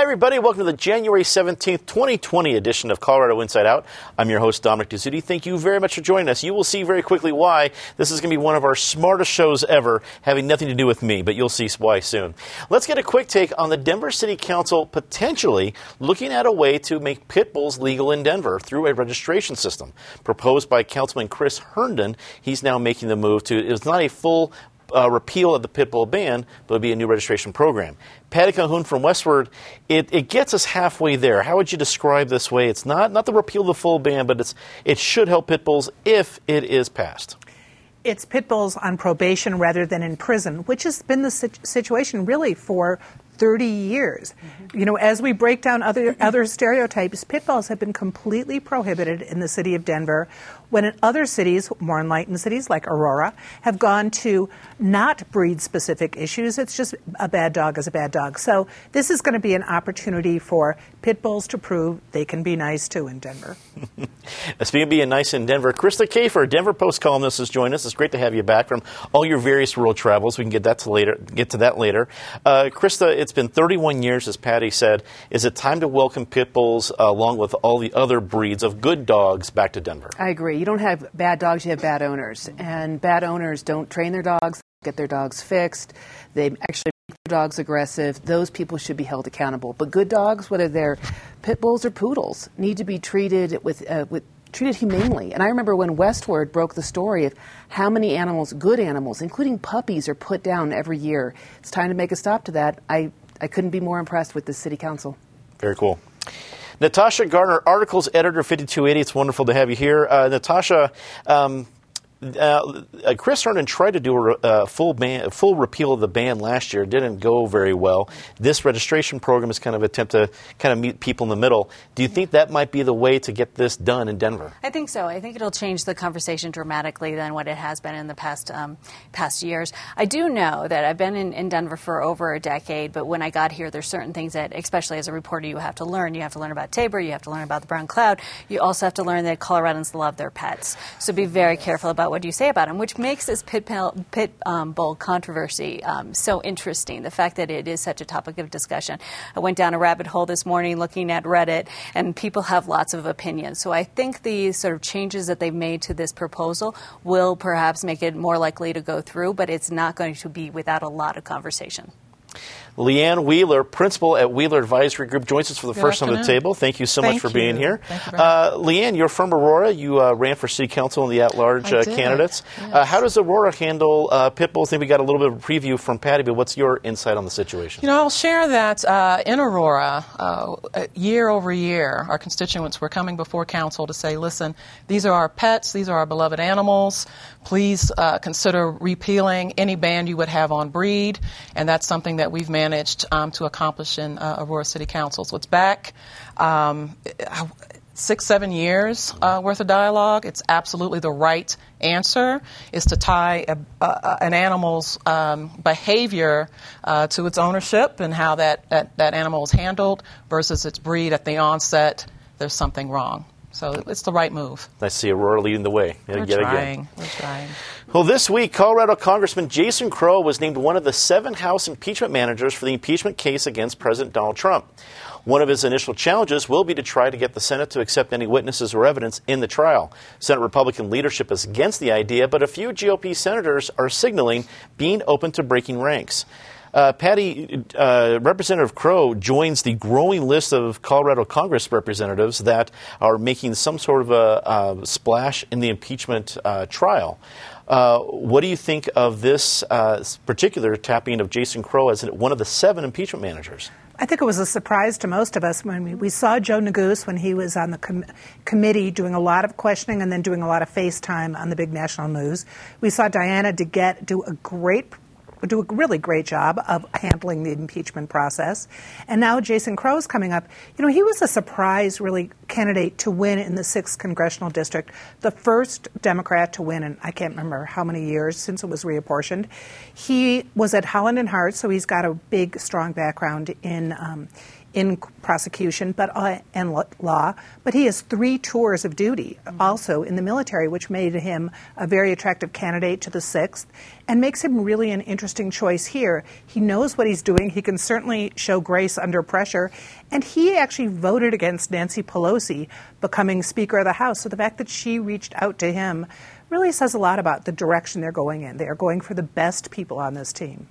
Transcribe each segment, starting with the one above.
Hi, everybody. Welcome to the January 17th, 2020 edition of Colorado Inside Out. I'm your host, Dominic Dezzutti. Thank you very much for joining us. You will see very quickly why this is going to be one of our smartest shows ever, having nothing to do with me, but you'll see why soon. Let's get a quick take on the Denver City Council potentially looking at a way to make pit bulls legal in Denver through a registration system. Proposed by Councilman Chris Herndon, he's now making the move to, it's not a full uh, repeal of the pit bull ban, but it would be a new registration program. Patty Calhoun from Westword, it, it gets us halfway there. How would you describe this way? It's not, not the repeal of the full ban, but it's, it should help pit bulls if it is passed. It's pit bulls on probation rather than in prison, which has been the situation really for 30 years. Mm-hmm. You know, as we break down other other stereotypes, pit bulls have been completely prohibited in the city of Denver when in other cities, more enlightened cities like Aurora, have gone to not breed specific issues. It's just a bad dog is a bad dog. So this is going to be an opportunity for pit bulls to prove they can be nice too in Denver. Speaking of being nice in Denver, Krista Kafer, Denver Post columnist, has joined us. It's great to have you back from all your various world travels. We can get that to later. Get to that later. Uh, Krista, it's been 31 years, as Patty said. Is it time to welcome pit bulls uh, along with all the other breeds of good dogs back to Denver? I agree you don't have bad dogs, you have bad owners. And bad owners don't train their dogs, get their dogs fixed. They actually make their dogs aggressive. Those people should be held accountable. But good dogs, whether they're pit bulls or poodles, need to be treated with, uh, with treated humanely. And I remember when Westword broke the story of how many animals, good animals, including puppies, are put down every year. It's time to make a stop to that. I, I couldn't be more impressed with the city council. Very cool. Natasha Gardner, Articles Editor 5280. It's wonderful to have you here. Uh, Natasha, um, uh, Chris Herndon tried to do a uh, full ban, full repeal of the ban last year. It didn't go very well. This registration program is kind of an attempt to kind of meet people in the middle. Do you think that might be the way to get this done in Denver? I think so. I think it'll change the conversation dramatically than what it has been in the past um, past years. I do know that I've been in, in Denver for over a decade, but when I got here, there's certain things that, especially as a reporter, you have to learn. You have to learn about Tabor. You have to learn about the brown cloud. You also have to learn that Coloradans love their pets. So be very careful about what do you say about him, which makes this pit, pit um, bull controversy um, so interesting. The fact that it is such a topic of discussion. I went down a rabbit hole this morning looking at Reddit, and people have lots of opinions. So I think the sort of changes that they've made to this proposal will perhaps make it more likely to go through, but it's not going to be without a lot of conversation. Leanne Wheeler, principal at Wheeler Advisory Group, joins us for the Good first time at the table. Thank you so Thank much for you. being here. Uh, Leanne, you're from Aurora. You uh, ran for city council in the at-large uh, candidates. yes. Uh, how does Aurora handle uh, pit bulls? I think we got a little bit of a preview from Patty, but what's your insight on the situation? You know, I'll share that uh, in Aurora, uh, year over year, our constituents were coming before council to say, listen, these are our pets, these are our beloved animals. Please uh, consider repealing any ban you would have on breed. And that's something that we've managed um, to accomplish in uh, Aurora City Council. So it's back. Um, six, seven years uh, worth of dialogue. It's absolutely the right answer is to tie a, uh, an animal's um, behavior uh, to its ownership and how that, that, that animal is handled versus its breed at the onset. There's something wrong. So it's the right move. I see Aurora leading the way We're yet trying. again. We're trying. Well, this week, Colorado Congressman Jason Crow was named one of the seven House impeachment managers for the impeachment case against President Donald Trump. One of his initial challenges will be to try to get the Senate to accept any witnesses or evidence in the trial. Senate Republican leadership is against the idea, but a few GOP senators are signaling being open to breaking ranks. Uh, Patty, uh, Representative Crow joins the growing list of Colorado Congress representatives that are making some sort of a, a splash in the impeachment uh, trial. Uh, what do you think of this uh, particular tapping of Jason Crow as one of the seven impeachment managers? I think it was a surprise to most of us when we, we saw Joe Neguse when he was on the com- committee doing a lot of questioning and then doing a lot of FaceTime on the big national news. We saw Diana DeGette do a great do a really great job of handling the impeachment process. And now Jason Crow is coming up. You know, he was a surprise, really, candidate to win in the 6th congressional district, the first Democrat to win in I can't remember how many years since it was reapportioned. He was at Holland and Hart, so he's got a big, strong background in. Um, in prosecution but uh, and law, but he has three tours of duty mm-hmm. also in the military, which made him a very attractive candidate to the sixth and makes him really an interesting choice here. He knows what he's doing. He can certainly show grace under pressure, and he actually voted against Nancy Pelosi becoming Speaker of the House. So the fact that she reached out to him really says a lot about the direction they're going in. They are going for the best people on this team.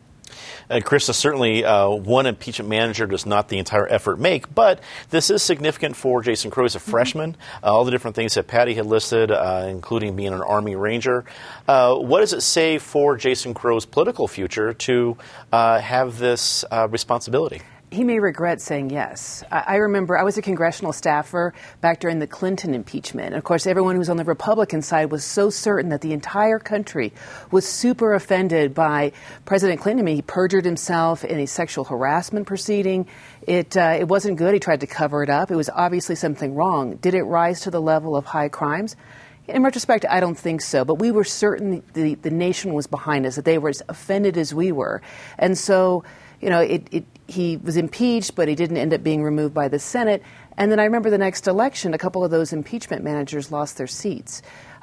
And Chris, certainly uh, one impeachment manager does not the entire effort make, but this is significant for Jason Crow as a mm-hmm. freshman. Uh, all the different things that Patty had listed, uh, including being an Army Ranger. Uh, what does it say for Jason Crow's political future to uh, have this uh, responsibility? He may regret saying yes. I, remember I was a congressional staffer back during the Clinton impeachment. And of course, everyone who was on the Republican side was so certain that the entire country was super offended by President Clinton. I mean, he perjured himself in a sexual harassment proceeding. It, uh, it wasn't good. He tried to cover it up. It was obviously something wrong. Did it rise to the level of high crimes? In retrospect, I don't think so, but we were certain the, the nation was behind us, that they were as offended as we were. And so, you know, it, it, he was impeached, but he didn't end up being removed by the Senate. And then I remember the next election, a couple of those impeachment managers lost their seats.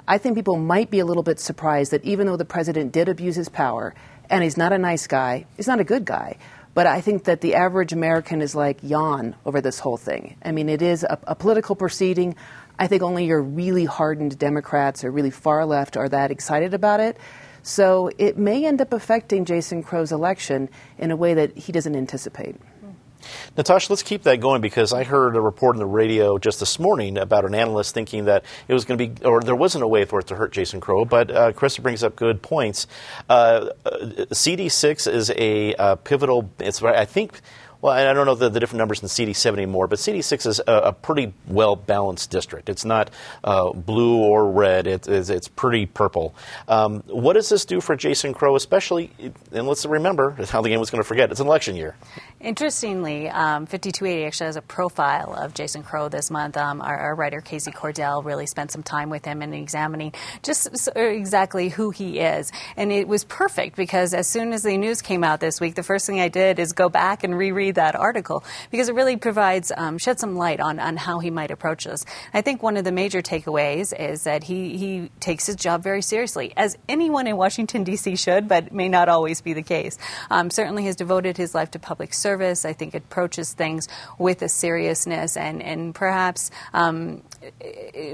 I think people might be a little bit surprised that even though the president did abuse his power, and he's not a nice guy, he's not a good guy, but I think that the average American is like yawn over this whole thing. I mean, it is a, a political proceeding. I think only your really hardened Democrats or really far left are that excited about it. So it may end up affecting Jason Crow's election in a way that he doesn't anticipate. Natasha, let's keep that going because I heard a report on the radio just this morning about an analyst thinking that it was going to be, or there wasn't a way for it to hurt Jason Crow. But uh, Krista brings up good points. Uh, uh CD6 is a uh, pivotal. It's I think well, I don't know the, the different numbers in CD7 anymore, but CD6 is a, a pretty well balanced district. It's not uh, blue or red, it, it's, it's pretty purple. Um, what does this do for Jason Crow, especially, and let's remember how the game was going to forget, it's an election year. Interestingly, um, 5280 actually has a profile of Jason Crow this month. Um, our, our, writer, Kasey Cordell, really spent some time with him and examining just exactly who he is. And it was perfect because as soon as the news came out this week, the first thing I did is go back and reread that article because it really provides, um, shed some light on, on how he might approach this. I think one of the major takeaways is that he, he takes his job very seriously, as anyone in Washington, D.C. should, but may not always be the case. Um, certainly has devoted his life to public service service. I think it approaches things with a seriousness and, and perhaps um,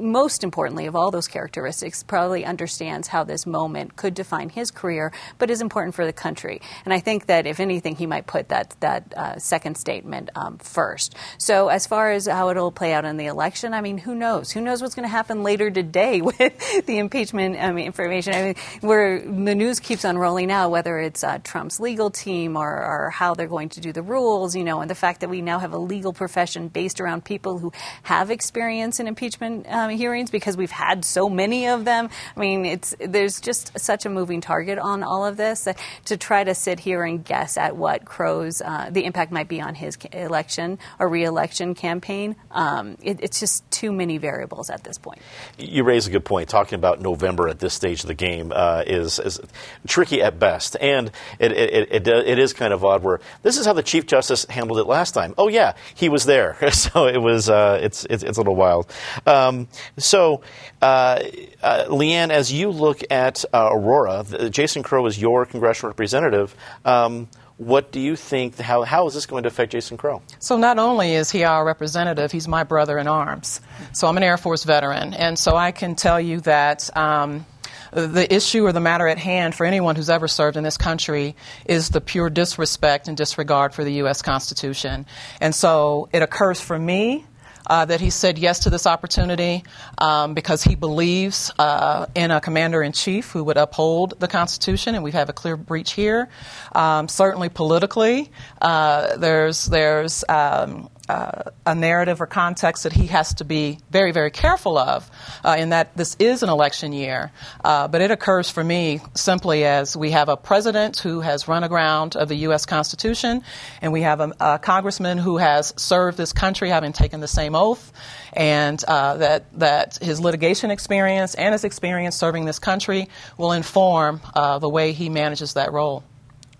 most importantly of all those characteristics, probably understands how this moment could define his career, but is important for the country. And I think that if anything, he might put that that uh, second statement um, first. So as far as how it'll play out in the election, I mean, who knows? Who knows what's going to happen later today with the impeachment um, information? I mean, where the news keeps on rolling out, whether it's uh, Trump's legal team or, or how they're going to do the rules, you know, and the fact that we now have a legal profession based around people who have experience in impeachment um, hearings because we've had so many of them. I mean, it's there's just such a moving target on all of this that to try to sit here and guess at what Crow's uh, the impact might be on his election or reelection campaign. Um, it, it's just too many variables at this point. You raise a good point. Talking about November at this stage of the game uh, is, is tricky at best, and it, it, it, it is kind of odd. Where this is how the Chief Justice handled it last time. Oh yeah, he was there, so it was uh, it's, it's, it's a little wild. Um, so, uh, uh, Leanne, as you look at uh, Aurora, the, Jason Crow is your congressional representative. Um, what do you think? How, how is this going to affect Jason Crow? So, not only is he our representative, he's my brother in arms. So, I'm an Air Force veteran, and so I can tell you that. Um, the issue or the matter at hand for anyone who's ever served in this country is the pure disrespect and disregard for the U.S. Constitution. And so it occurs for me uh, that he said yes to this opportunity um, because he believes uh, in a commander in chief who would uphold the Constitution, and we have a clear breach here. Um, certainly, politically, uh, there's there's um, uh, a narrative or context that he has to be very, very careful of, uh, in that this is an election year. Uh, but it occurs for me simply as we have a president who has run aground of the U.S. Constitution, and we have a, a congressman who has served this country having taken the same oath, and uh, that, that his litigation experience and his experience serving this country will inform uh, the way he manages that role.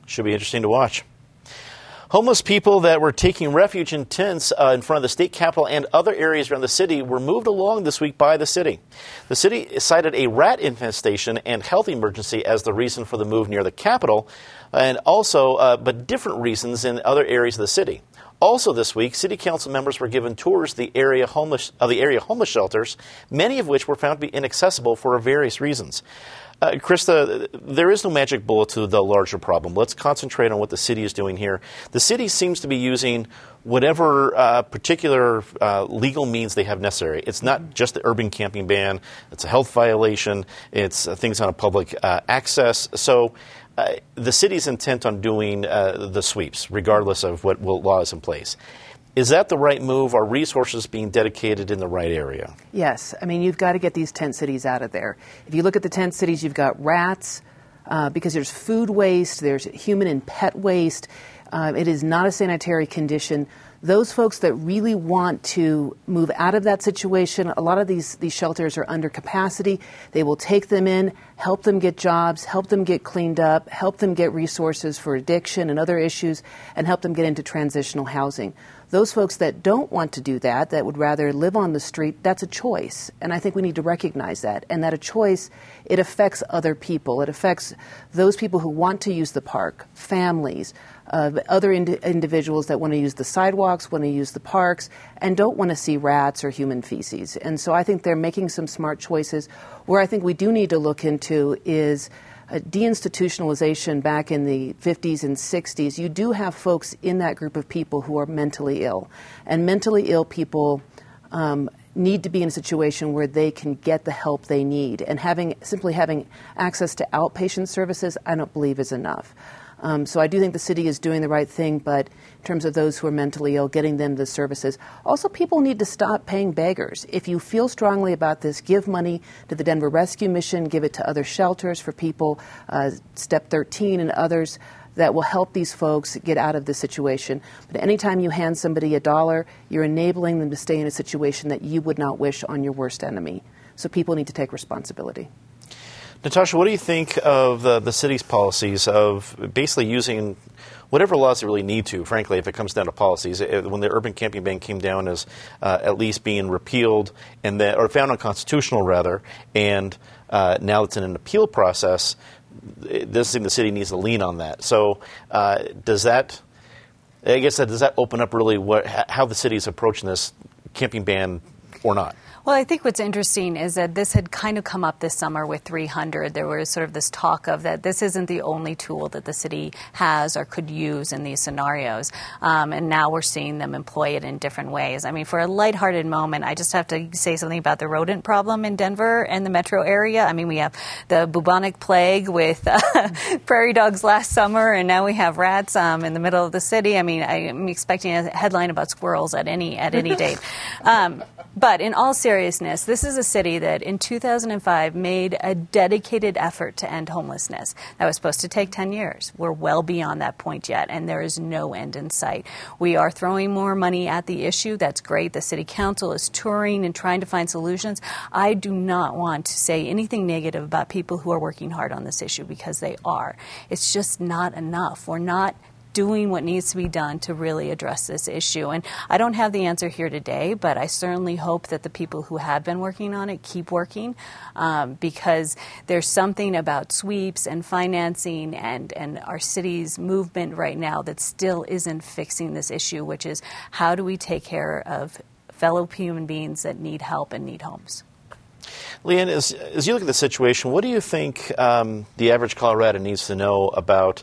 Should be interesting to watch. Homeless people that were taking refuge in tents uh, in front of the state capitol and other areas around the city were moved along this week by the city. The city cited a rat infestation and health emergency as the reason for the move near the capitol, and also, uh, but different reasons in other areas of the city. Also, this week, city council members were given tours of the area homeless of the area homeless shelters, many of which were found to be inaccessible for various reasons. Uh, Krista, there is no magic bullet to the larger problem. Let's concentrate on what the city is doing here. The city seems to be using whatever uh, particular uh, legal means they have necessary. It's not just the urban camping ban, it's a health violation, it's uh, things on a public uh, access. So uh, the city's intent on doing the sweeps, regardless of what law is in place. Is that the right move? Are resources being dedicated in the right area? Yes. I mean, you've got to get these tent cities out of there. If you look at the tent cities, you've got rats, uh, because there's food waste, there's human and pet waste. Uh, it is not a sanitary condition. Those folks that really want to move out of that situation, a lot of these, these shelters are under capacity. They will take them in, help them get jobs, help them get cleaned up, help them get resources for addiction and other issues, and help them get into transitional housing. Those folks that don't want to do that, that would rather live on the street, that's a choice. And I think we need to recognize that. And that a choice, it affects other people. It affects those people who want to use the park, families, uh, other ind- individuals that want to use the sidewalks, want to use the parks, and don't want to see rats or human feces. And so I think they're making some smart choices. Where I think we do need to look into is deinstitutionalization back in the 50s and 60s, you do have folks in that group of people who are mentally ill. And mentally ill people um, need to be in a situation where they can get the help they need. And having simply having access to outpatient services, I don't believe is enough. Um, so I do think the city is doing the right thing, but in terms of those who are mentally ill, getting them the services. Also, people need to stop paying beggars. If you feel strongly about this, give money to the Denver Rescue Mission, give it to other shelters for people, uh, Step 13 and others that will help these folks get out of this situation. But anytime you hand somebody a dollar, you're enabling them to stay in a situation that you would not wish on your worst enemy. So people need to take responsibility. Natasha, what do you think of the, the city's policies of basically using whatever laws they really need to, frankly, if it comes down to policies. It, when the urban camping ban came down as uh, at least being repealed and then, or found unconstitutional, rather, and uh, now it's in an appeal process, this thing the city needs to lean on that. So, uh, does that, I guess, that, does that open up really what, how the city is approaching this camping ban or not? Well, I think what's interesting is that this had kind of come up this summer with 300. There was sort of this talk of that this isn't the only tool that the city has or could use in these scenarios. Um, and now we're seeing them employ it in different ways. I mean, for a lighthearted moment, I just have to say something about the rodent problem in Denver and the metro area. I mean, we have the bubonic plague with uh, prairie dogs last summer, and now we have rats um, in the middle of the city. I mean, I'm expecting a headline about squirrels at any at any date. Um, but in all seriousness, this is a city that in 2005 made a dedicated effort to end homelessness. That was supposed to take 10 years. We're well beyond that point yet, and there is no end in sight. We are throwing more money at the issue. That's great. The city council is touring and trying to find solutions. I do not want to say anything negative about people who are working hard on this issue because they are. It's just not enough. We're not doing what needs to be done to really address this issue. And I don't have the answer here today, but I certainly hope that the people who have been working on it keep working um, because there's something about sweeps and financing and, and our city's movement right now that still isn't fixing this issue, which is how do we take care of fellow human beings that need help and need homes. Leanne, as, as you look at the situation, what do you think um, the average Colorado needs to know about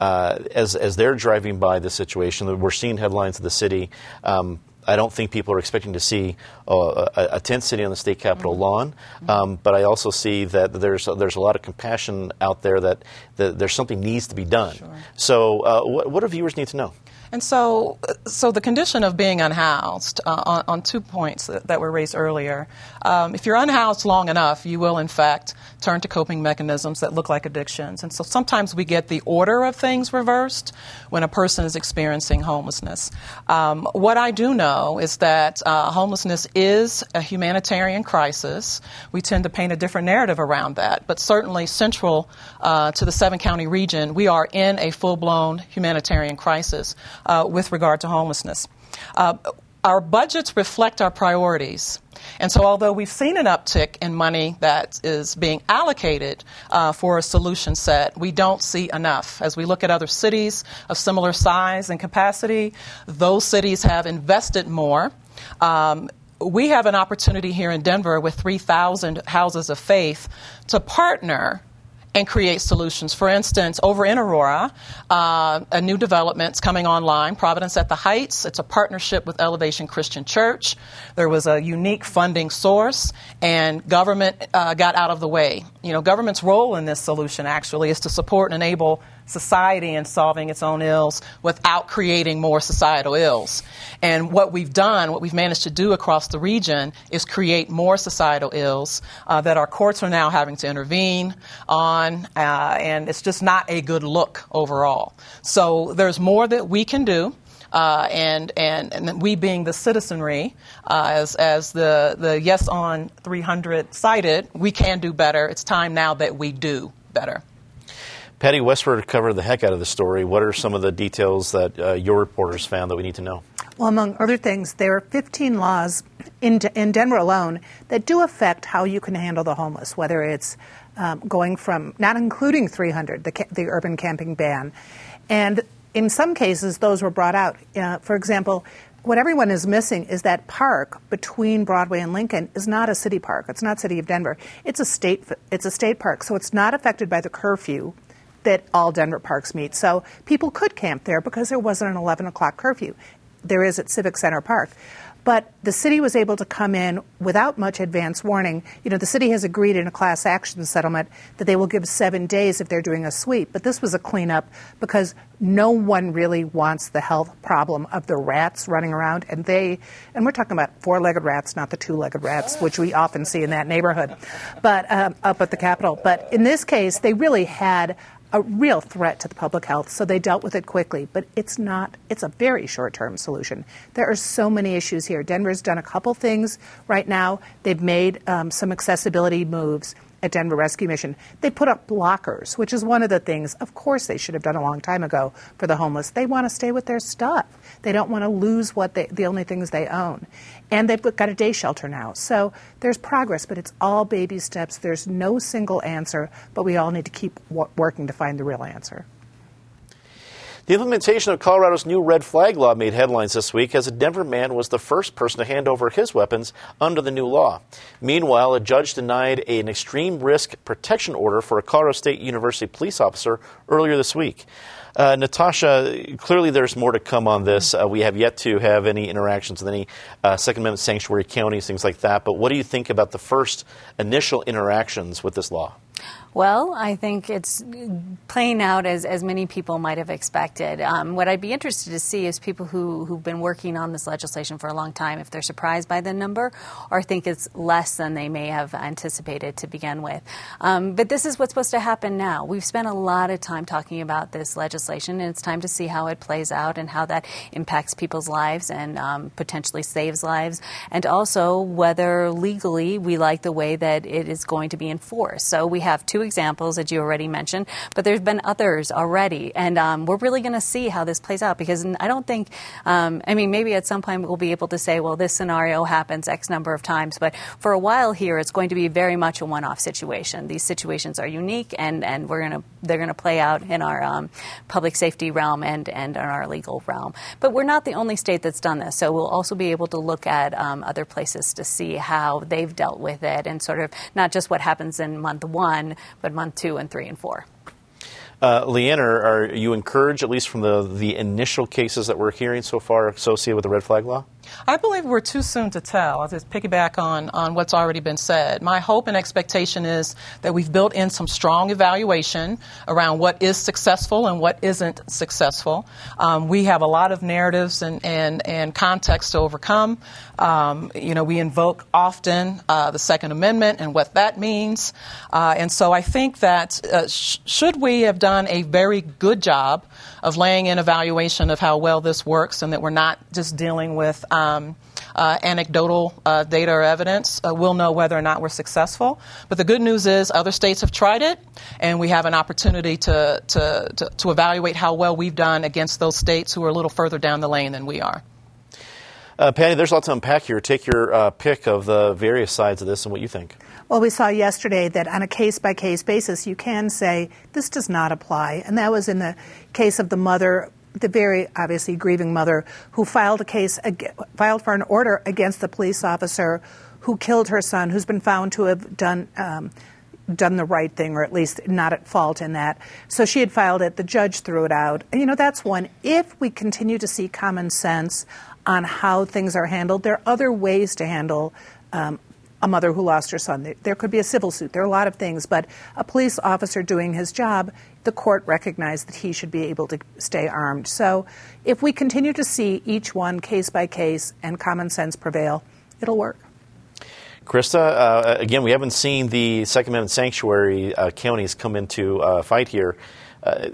uh, as as they're driving by the situation, we're seeing headlines of the city. Um, I don't think people are expecting to see uh, a, a, tent city on the state capitol mm-hmm. lawn, um, but I also see that there's there's a lot of compassion out there that, that there's something needs to be done. Sure. So, uh, what, what do viewers need to know? And so, so the condition of being unhoused uh, on, on, two points that, that, were raised earlier. Um, if you're unhoused long enough, you will in fact turn to coping mechanisms that look like addictions. And so sometimes we get the order of things reversed when a person is experiencing homelessness. Um, what I do know is that uh, homelessness is a humanitarian crisis. We tend to paint a different narrative around that, but certainly central uh, to the seven county region, we are in a full blown humanitarian crisis. uh, with regard to homelessness. Uh, our budgets reflect our priorities. And so, although we've seen an uptick in money that is being allocated uh, for a solution set, we don't see enough. As we look at other cities of similar size and capacity, those cities have invested more. Um, we have an opportunity here in Denver with 3,000 houses of faith to partner and create solutions. For instance, over in Aurora, uh, a new development's coming online, Providence at the Heights. It's a partnership with Elevation Christian Church. There was a unique funding source, and government uh, got out of the way. You know, government's role in this solution actually is to support and enable society and solving its own ills without creating more societal ills. And what we've done, what we've managed to do across the region, is create more societal ills uh, that our courts are now having to intervene on, uh, and it's just not a good look overall. So there's more that we can do. Uh, and, and, and we being the citizenry, uh, as, as the, the Yes on 300 cited, we can do better. It's time now that we do better. Patty Westword covered the heck out of the story. What are some of the details that uh, your reporters found that we need to know? Well, among other things, there are 15 laws in, in Denver alone that do affect how you can handle the homeless, whether it's um, going from, not including 300, the, the urban camping ban. And in some cases, those were brought out. Uh, for example, what everyone is missing is that park between Broadway and Lincoln is not a city park. It's not City of Denver. It's a state. It's a state park, so it's not affected by the curfew that all Denver parks meet. So people could camp there because there wasn't an 11 o'clock curfew. There is at Civic Center Park. But the city was able to come in without much advance warning. You know, the city has agreed in a class action settlement that they will give seven days if they're doing a sweep. But this was a cleanup because no one really wants the health problem of the rats running around. And they, and we're talking about four legged rats, not the two legged rats, which we often see in that neighborhood, but um, up at the Capitol. But in this case, they really had a real threat to the public health, so they dealt with it quickly. But it's not, it's a very short term solution. There are so many issues here. Denver's done a couple things right now. They've made um, some accessibility moves at Denver Rescue Mission. They put up blockers, which is one of the things, of course, they should have done a long time ago for the homeless. They want to stay with their stuff. They don't want to lose what they, the only things they own. And they've got a day shelter now. So there's progress, but it's all baby steps. There's no single answer, but we all need to keep working to find the real answer. The implementation of Colorado's new red flag law made headlines this week as a Denver man was the first person to hand over his weapons under the new law. Meanwhile, a judge denied an extreme risk protection order for a Colorado State University police officer earlier this week. Uh, Natasha, clearly there's more to come on this. Uh, we have yet to have any interactions with any uh, Second Amendment sanctuary counties, things like that. But what do you think about the first initial interactions with this law? Well, I think it's playing out as, as many people might have expected. Um, what I'd be interested to see is people who, who've been working on this legislation for a long time, if they're surprised by the number or think it's less than they may have anticipated to begin with. Um, but this is what's supposed to happen now. We've spent a lot of time talking about this legislation, and it's time to see how it plays out and how that impacts people's lives and um, potentially saves lives, and also whether legally we like the way that it is going to be enforced. So we have two examples that you already mentioned, but there's been others already. And um, we're really going to see how this plays out because I don't think, um, I mean, maybe at some point we'll be able to say, well, this scenario happens X number of times, but for a while here, it's going to be very much a one off situation. These situations are unique and, and we're to, they're going to play out in our um, public safety realm and, and in our legal realm. But we're not the only state that's done this. So we'll also be able to look at um, other places to see how they've dealt with it and sort of not just what happens in month one, but month two and three and four. Uh, Leanne, are, are, you encouraged, at least from the, the initial cases that we're hearing so far associated with the red flag law? I believe we're too soon to tell. I'll just piggyback on, on what's already been said. My hope and expectation is that we've built in some strong evaluation around what is successful and what isn't successful. Um, we have a lot of narratives and, and, and context to overcome. Um, you know, we invoke often uh, the Second Amendment and what that means. Uh, and so I think that uh, sh- should we have done a very good job of laying in evaluation of how well this works and that we're not just dealing with um, uh, anecdotal uh, data or evidence, uh, we'll know whether or not we're successful. But the good news is other states have tried it, and we have an opportunity to, to, to, to evaluate how well we've done against those states who are a little further down the lane than we are. Uh, Patty, there's a lot to unpack here. Take your uh, pick of the various sides of this and what you think. Well, we saw yesterday that on a case by case basis, you can say this does not apply. And that was in the case of the mother, the very obviously grieving mother, who filed a case, filed for an order against the police officer who killed her son, who's been found to have done. Um, done the right thing or at least not at fault in that. So she had filed it. The judge threw it out. You know, that's one. If we continue to see common sense on how things are handled, there are other ways to handle um, a mother who lost her son. There could be a civil suit. There are a lot of things, but a police officer doing his job, the court recognized that he should be able to stay armed. So if we continue to see each one case by case and common sense prevail, it'll work. Krista, uh, again, we haven't seen the Second Amendment sanctuary uh, counties come into uh, fight here. Uh,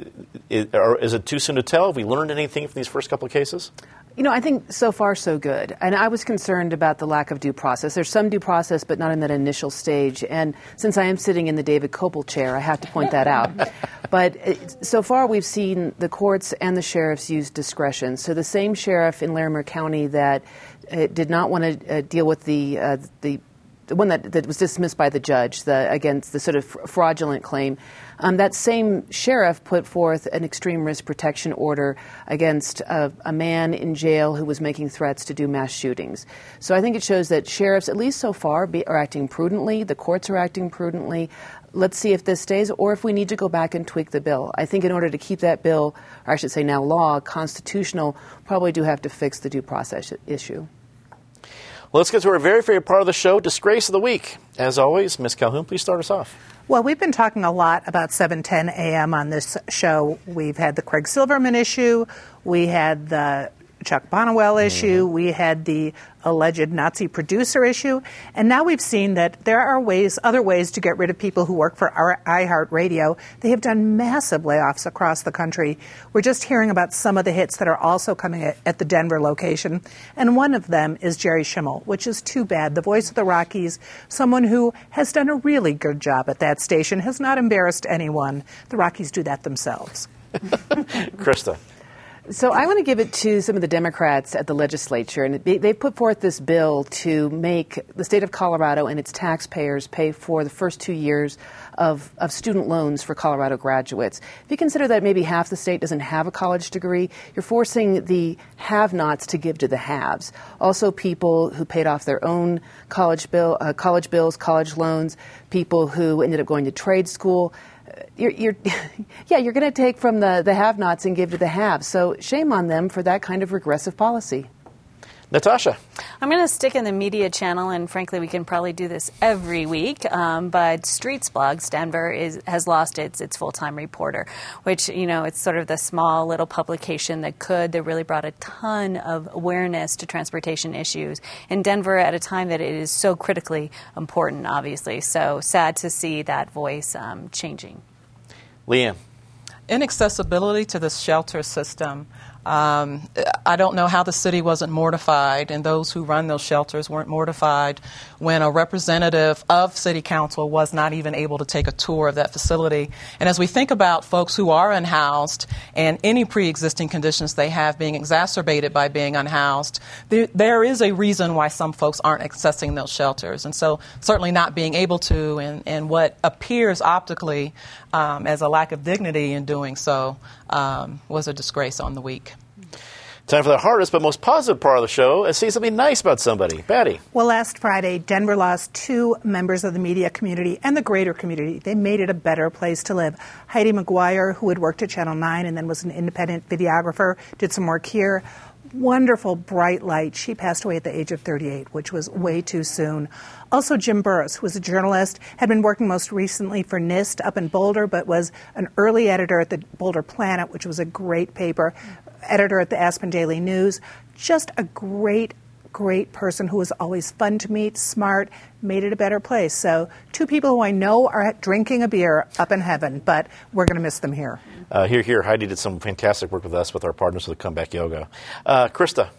is, is, it too soon to tell? Have we learned anything from these first couple of cases? You know, I think so far so good. And I was concerned about the lack of due process. There's some due process, but not in that initial stage. And since I am sitting in the David Kopel chair, I have to point that out. but uh, so far, we've seen the courts and the sheriffs use discretion. So the same sheriff in Larimer County that uh, did not want to uh, deal with the uh, the the one that, that was dismissed by the judge the, against the sort of fraudulent claim. Um, that same sheriff put forth an extreme risk protection order against a, a, man in jail who was making threats to do mass shootings. So I think it shows that sheriffs, at least so far, be, are acting prudently. The courts are acting prudently. Let's see if this stays, or if we need to go back and tweak the bill. I think in order to keep that bill, or I should say now law, constitutional, probably do have to fix the due process issue. Well, let's get to our very favorite part of the show, Disgrace of the Week. As always, Ms. Calhoun, please start us off. Well, we've been talking a lot about 710 AM on this show. We've had the Craig Silverman issue. We had the Chuck Bonniwell mm-hmm. issue. Mm-hmm. We had the alleged Nazi producer issue. And now we've seen that there are ways, other ways to get rid of people who work for our iHeartRadio. They have done massive layoffs across the country. We're just hearing about some of the hits that are also coming at, at the Denver location. And one of them is Jerry Schemmel, which is too bad. The voice of the Rockies, someone who has done a really good job at that station, has not embarrassed anyone. The Rockies do that themselves. Krista. So I want to give it to some of the Democrats at the legislature, and they put forth this bill to make the state of Colorado and its taxpayers pay for the first two years of, of student loans for Colorado graduates. If you consider that maybe half the state doesn't have a college degree, you're forcing the have-nots to give to the haves. Also, people who paid off their own college bill, uh, college bills, college loans, people who ended up going to trade school you're, you're yeah, you're going to take from the, the have-nots and give to the haves. So shame on them for that kind of regressive policy. Natasha. I'm going to stick in the media channel, and frankly, we can probably do this every week. Um, but Streets Blogs Denver is, has lost its its full time reporter, which you know it's sort of the small little publication that could that really brought a ton of awareness to transportation issues in Denver at a time that it is so critically important. Obviously, so sad to see that voice um, changing. Leanne Inaccessibility to the shelter system um, I don't know how the city wasn't mortified, and those who run those shelters weren't mortified when a representative of city council was not even able to take a tour of that facility. And as we think about folks who are unhoused and any pre existing conditions they have being exacerbated by being unhoused, there, there is a reason why some folks aren't accessing those shelters. And so, certainly not being able to, and, and what appears optically um, as a lack of dignity in doing so, um, was a disgrace on the week. Time for the hardest but most positive part of the show and see something nice about somebody. Patty. Well, last Friday, Denver lost two members of the media community and the greater community. They made it a better place to live. Heidi McGuire, who had worked at Channel 9 and then was an independent videographer, did some work here. Wonderful, bright light. She passed away at the age of 38, which was way too soon. Also, Jim Burris, who was a journalist, had been working most recently for NIST up in Boulder, but was an early editor at the Boulder Planet, which was a great paper editor at the Aspen Daily News. Just a great, great person who was always fun to meet, smart, made it a better place. So, two people who I know are drinking a beer up in heaven, but we're going to miss them here. Uh, here, here, Heidi did some fantastic work with us with our partners with Comeback Yoga. Uh, Krista.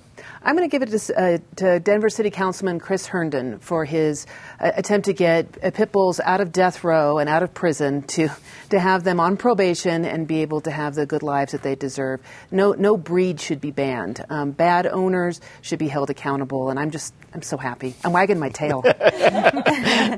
I'm going to give it to, uh, to, Denver City Councilman Chris Herndon for his uh, attempt to get uh, pit bulls out of death row and out of prison to to have them on probation and be able to have the good lives that they deserve. No, no breed should be banned. Um, bad owners should be held accountable, and I'm just I'm so happy. I'm wagging my tail.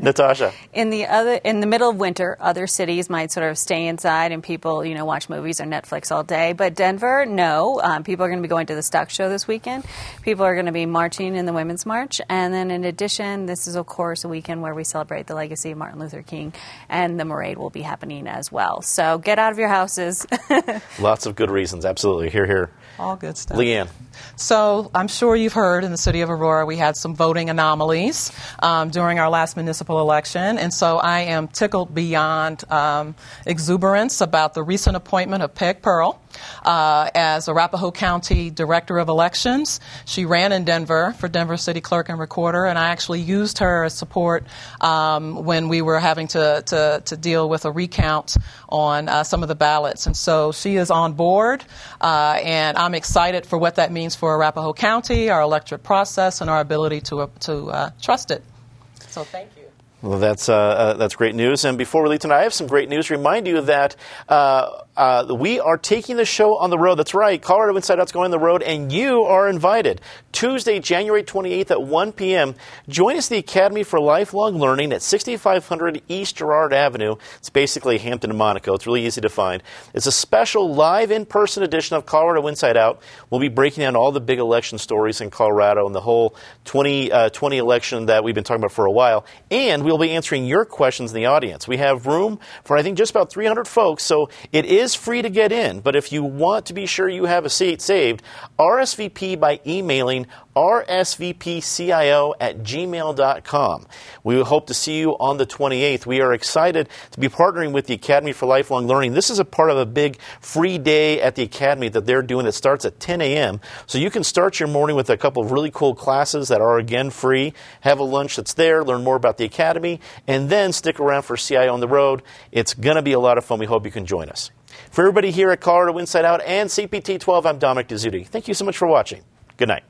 Natasha. In the other, in the middle of winter, other cities might sort of stay inside and people, you know, watch movies or Netflix all day. But Denver, no. Um, people are going to be going to the Stock Show this weekend. People are going to be marching in the Women's March, and then in addition, this is of course a weekend where we celebrate the legacy of Martin Luther King, and the parade will be happening as well. So get out of your houses. Lots of good reasons. Absolutely. Here, here. All good stuff. Leanne. So I'm sure you've heard in the city of Aurora we had some voting anomalies um, during our last municipal election, and so I am tickled beyond um, exuberance about the recent appointment of Peg Perl uh, as Arapahoe County Director of Elections. She ran in Denver for Denver City Clerk and Recorder, and I actually used her as support um, when we were having to, to, to, deal with a recount on uh, some of the ballots. And so she is on board, uh, and I'm excited for what that means for Arapahoe County, our electorate process, and our ability to, uh, to uh, trust it. So thank you. Well, that's uh, uh, that's great news. And before we leave tonight, I have some great news. Remind you that uh, uh, we are taking the show on the road. That's right. Colorado Inside Out's going on the road, and you are invited. Tuesday, January 28th at 1 p.m. Join us at the Academy for Lifelong Learning at 6500 East Girard Avenue. It's basically Hampton and Monaco. It's really easy to find. It's a special live in-person edition of Colorado Inside Out. We'll be breaking down all the big election stories in Colorado and the whole 2020 uh, election that we've been talking about for a while. And we'll be answering your questions in the audience. We have room for, I think, just about 300 folks, so it is is free to get in, but if you want to be sure you have a seat saved, RSVP by emailing rsvpcio at gmail.com. We hope to see you on the 28th. We are excited to be partnering with the Academy for Lifelong Learning. This is a part of a big free day at the Academy that they're doing that starts at 10 a.m. So you can start your morning with a couple of really cool classes that are again free, have a lunch that's there, learn more about the Academy, and then stick around for CIO on the road. It's going to be a lot of fun. We hope you can join us. For everybody here at Colorado Inside Out and CPT 12, I'm Dominic Dezzutti. Thank you so much for watching. Good night.